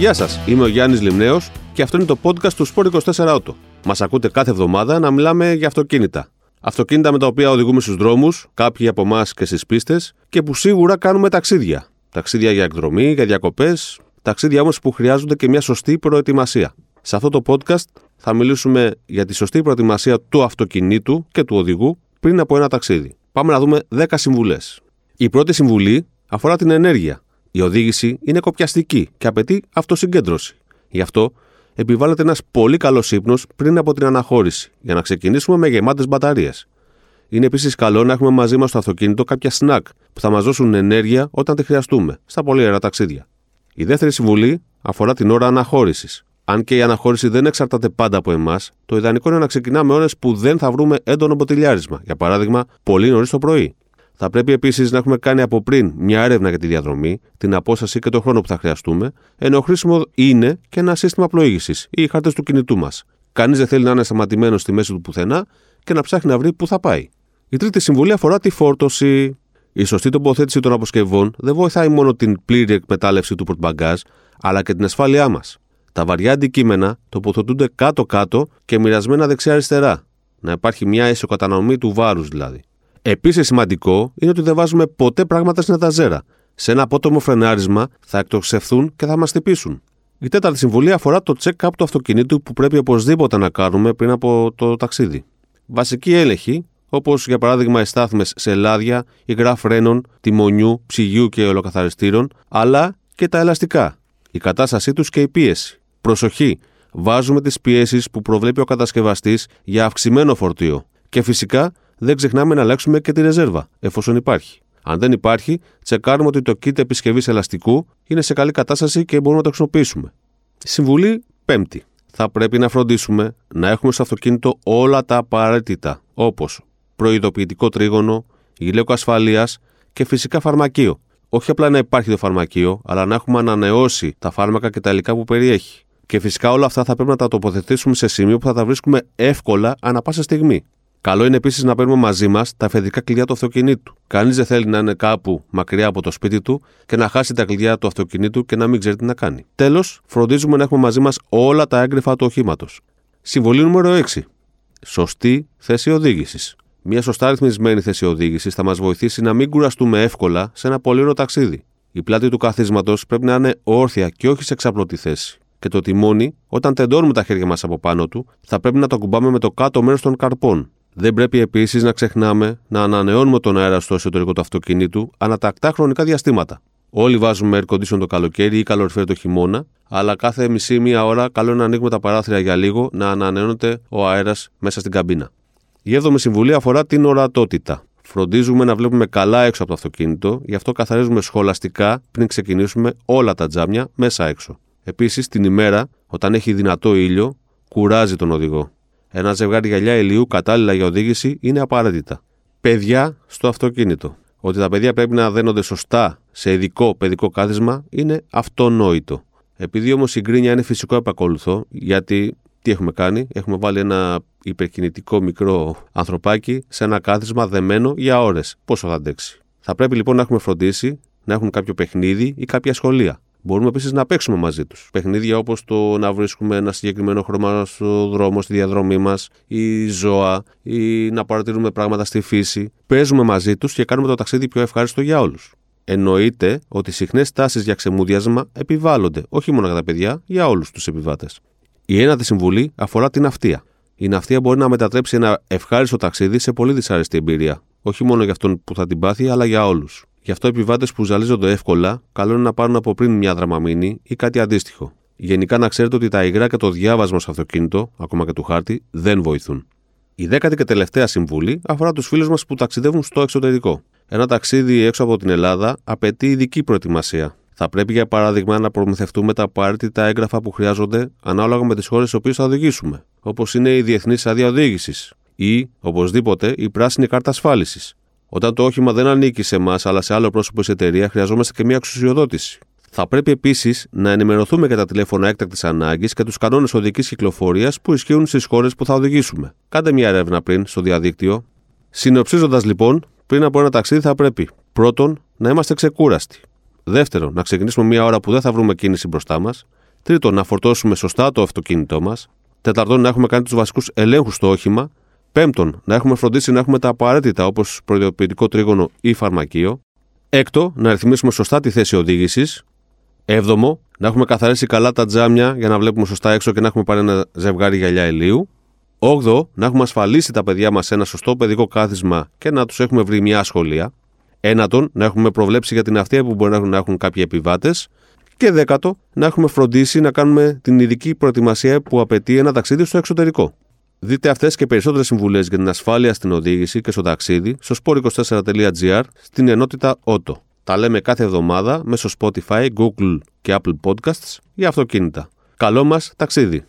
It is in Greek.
Γεια σας, είμαι ο Γιάννης Λιμνέος και αυτό είναι το podcast του Sport 24 Auto. Μας ακούτε κάθε εβδομάδα να μιλάμε για αυτοκίνητα. Αυτοκίνητα με τα οποία οδηγούμε στους δρόμους, κάποιοι από εμάς και στις πίστες, και που σίγουρα κάνουμε ταξίδια. Ταξίδια για εκδρομή, για διακοπές, ταξίδια όμως που χρειάζονται και μια σωστή προετοιμασία. Σε αυτό το podcast θα μιλήσουμε για τη σωστή προετοιμασία του αυτοκινήτου και του οδηγού πριν από ένα ταξίδι. Πάμε να δούμε 10 συμβουλές. Η πρώτη συμβουλή αφορά την ενέργεια. Η οδήγηση είναι κοπιαστική και απαιτεί αυτοσυγκέντρωση. Γι' αυτό επιβάλλεται ένας πολύ καλός ύπνος πριν από την αναχώρηση, για να ξεκινήσουμε με γεμάτες μπαταρίες. Είναι επίσης καλό να έχουμε μαζί μας στο αυτοκίνητο κάποια σνακ που θα μας δώσουν ενέργεια όταν τη χρειαστούμε, στα πολύ αερά ταξίδια. Η δεύτερη συμβουλή αφορά την ώρα αναχώρησης. Αν και η αναχώρηση δεν εξαρτάται πάντα από εμάς, το ιδανικό είναι να ξεκινάμε ώρες που δεν θα βρούμε έντονο μποτιλιάρισμα, για παράδειγμα, πολύ νωρίς το πρωί. Θα πρέπει επίσης να έχουμε κάνει από πριν μια έρευνα για τη διαδρομή, την απόσταση και τον χρόνο που θα χρειαστούμε, ενώ χρήσιμο είναι και ένα σύστημα πλοήγησης ή οι χάρτες του κινητού μας. Κανείς δεν θέλει να είναι σταματημένος στη μέση του πουθενά και να ψάχνει να βρει πού θα πάει. Η τρίτη συμβουλή αφορά τη φόρτωση. Η σωστή τοποθέτηση των αποσκευών δεν βοηθάει μόνο την πλήρη εκμετάλλευση του πορτμπαγκάζ, αλλά και την ασφάλειά μας. Τα βαριά αντικείμενα τοποθετούνται κάτω-κάτω και μοιρασμένα δεξιά-αριστερά. Να υπάρχει μια ισοκατανομή του βάρους δηλαδή. Επίσης σημαντικό είναι ότι δεν βάζουμε ποτέ πράγματα στην εταζέρα. Σε ένα απότομο φρενάρισμα θα εκτοξευθούν και θα μας τυπήσουν. Η τέταρτη συμβουλή αφορά το check-up του αυτοκινήτου που πρέπει οπωσδήποτε να κάνουμε πριν από το ταξίδι. Βασική έλεγχη, όπως για παράδειγμα οι στάθμες σε λάδια, υγρά φρένων, τιμονιού, ψυγιού και ολοκαθαριστήρων, αλλά και τα ελαστικά, η κατάστασή τους και η πίεση. Προσοχή, βάζουμε τις πιέσεις που προβλέπει ο κατασκευαστής για αυξημένο φορτίο. Και φυσικά δεν ξεχνάμε να αλλάξουμε και τη ρεζέρβα, εφόσον υπάρχει. Αν δεν υπάρχει, τσεκάρουμε ότι το kit επισκευής ελαστικού είναι σε καλή κατάσταση και μπορούμε να το χρησιμοποιήσουμε. Συμβουλή πέμπτη. Θα πρέπει να φροντίσουμε να έχουμε στο αυτοκίνητο όλα τα απαραίτητα, όπως προειδοποιητικό τρίγωνο, γυλαίκο ασφαλείας και φυσικά φαρμακείο. Όχι απλά να υπάρχει το φαρμακείο, αλλά να έχουμε ανανεώσει τα φάρμακα και τα υλικά που περιέχει. Και φυσικά όλα αυτά θα πρέπει να τα τοποθετήσουμε σε σημείο που θα τα βρίσκουμε εύκολα ανά πάσα στιγμή. Καλό είναι επίσης να παίρνουμε μαζί μας τα αφεντικά κλειδιά του αυτοκινήτου. Κανείς δεν θέλει να είναι κάπου μακριά από το σπίτι του και να χάσει τα κλειδιά του αυτοκινήτου και να μην ξέρει τι να κάνει. Τέλος, φροντίζουμε να έχουμε μαζί μας όλα τα έγγραφα του οχήματος. Συμβολή νούμερο 6. Σωστή θέση οδήγησης. Μια σωστά ρυθμισμένη θέση οδήγησης θα μας βοηθήσει να μην κουραστούμε εύκολα σε ένα πολύ ταξίδι. Η πλάτη του καθίσματος πρέπει να είναι όρθια και όχι σε εξαπλωτή θέση. Και το τιμόνι, όταν τεντώνουμε τα χέρια μας από πάνω του, θα πρέπει να το κουμπάμε με το κάτω μέρος των καρπών. Δεν πρέπει επίσης να ξεχνάμε να ανανεώνουμε τον αέρα στο εσωτερικό του αυτοκινήτου ανατακτά χρονικά διαστήματα. Όλοι βάζουμε air condition το καλοκαίρι ή καλοριφέρ το χειμώνα, αλλά κάθε μισή μία ώρα καλό είναι να ανοίγουμε τα παράθυρα για λίγο να ανανεώνεται ο αέρας μέσα στην καμπίνα. Η έβδομη συμβουλή αφορά την ορατότητα. Φροντίζουμε να βλέπουμε καλά έξω από το αυτοκίνητο, γι' αυτό καθαρίζουμε σχολαστικά πριν ξεκινήσουμε όλα τα τζάμια μέσα έξω. Επίσης, την ημέρα, όταν έχει δυνατό ήλιο, κουράζει τον οδηγό. Ένα ζευγάρι γυαλιά ηλίου κατάλληλα για οδήγηση είναι απαραίτητα. Παιδιά στο αυτοκίνητο. Ότι τα παιδιά πρέπει να δένονται σωστά σε ειδικό παιδικό κάθισμα είναι αυτονόητο. Επειδή όμως η γκρίνια είναι φυσικό επακολουθό, γιατί τι έχουμε κάνει, έχουμε βάλει ένα υπερκινητικό μικρό ανθρωπάκι σε ένα κάθισμα δεμένο για ώρες. Πόσο θα αντέξει; Θα πρέπει λοιπόν να έχουμε φροντίσει να έχουν κάποιο παιχνίδι ή κάποια σχολεία. Μπορούμε επίσης να παίξουμε μαζί τους. Παιχνίδια όπως το να βρίσκουμε ένα συγκεκριμένο χρώμα στο δρόμο, στη διαδρομή μας, ή ζώα, ή να παρατηρούμε πράγματα στη φύση. Παίζουμε μαζί τους και κάνουμε το ταξίδι πιο ευχάριστο για όλους. Εννοείται ότι συχνές τάσεις για ξεμούδιασμα επιβάλλονται όχι μόνο για τα παιδιά, για όλους τους επιβάτες. Η ένατη συμβουλή αφορά την ναυτία. Η ναυτία μπορεί να μετατρέψει ένα ευχάριστο ταξίδι σε πολύ δυσάρεστη εμπειρία. Όχι μόνο για αυτόν που θα την πάθει, αλλά για όλους. Γι' αυτό επιβάτες που ζαλίζονται εύκολα, καλό είναι να πάρουν από πριν μια δραμαμίνη ή κάτι αντίστοιχο. Γενικά να ξέρετε ότι τα υγρά και το διάβασμα στο αυτοκίνητο, ακόμα και του χάρτη, δεν βοηθούν. Η δέκατη και τελευταία συμβουλή αφορά τους φίλους μας που ταξιδεύουν στο εξωτερικό. Ένα ταξίδι έξω από την Ελλάδα απαιτεί ειδική προετοιμασία. Θα πρέπει, για παράδειγμα, να προμηθευτούμε τα απαραίτητα έγγραφα που χρειάζονται ανάλογα με τις χώρες στις οποίες θα οδηγήσουμε, όπως είναι η διεθνής άδεια οδήγησης ή, οπωσδήποτε, η πράσινη κάρτα ασφάλισης. Όταν το όχημα δεν ανήκει σε εμάς αλλά σε άλλο πρόσωπο της εταιρείας, χρειαζόμαστε και μια εξουσιοδότηση. Θα πρέπει επίσης να ενημερωθούμε για τα τηλέφωνα έκτακτης ανάγκης και τους κανόνες οδικής κυκλοφορίας που ισχύουν στις χώρες που θα οδηγήσουμε. Κάντε μια έρευνα πριν στο διαδίκτυο. Συνοψίζοντας λοιπόν, πριν από ένα ταξίδι θα πρέπει πρώτον να είμαστε ξεκούραστοι. Δεύτερον, να ξεκινήσουμε μια ώρα που δεν θα βρούμε κίνηση μπροστά μας. Τρίτον, να φορτώσουμε σωστά το αυτοκίνητό μας. Τέταρτον, να έχουμε κάνει τους βασικούς ελέγχους στο όχημα. Πέμπτον, να έχουμε φροντίσει να έχουμε τα απαραίτητα όπως προειδοποιητικό τρίγωνο ή φαρμακείο. Έκτο, να ρυθμίσουμε σωστά τη θέση οδήγησης. Έβδομο, να έχουμε καθαρίσει καλά τα τζάμια για να βλέπουμε σωστά έξω και να έχουμε πάρει ένα ζευγάρι γυαλιά ηλίου. Όγδο, να έχουμε ασφαλίσει τα παιδιά μας σε ένα σωστό παιδικό κάθισμα και να τους έχουμε βρει μια σχολεία. Ένατον, να έχουμε προβλέψει για την αυτιά που μπορεί να έχουν κάποιοι επιβάτες. Και δέκατο, να έχουμε φροντίσει να κάνουμε την ειδική προετοιμασία που απαιτεί ένα ταξίδι στο εξωτερικό. Δείτε αυτές και περισσότερες συμβουλές για την ασφάλεια στην οδήγηση και στο ταξίδι στο sport24.gr στην ενότητα Auto. Τα λέμε κάθε εβδομάδα μέσω Spotify, Google και Apple Podcasts για αυτοκίνητα. Καλό μας ταξίδι!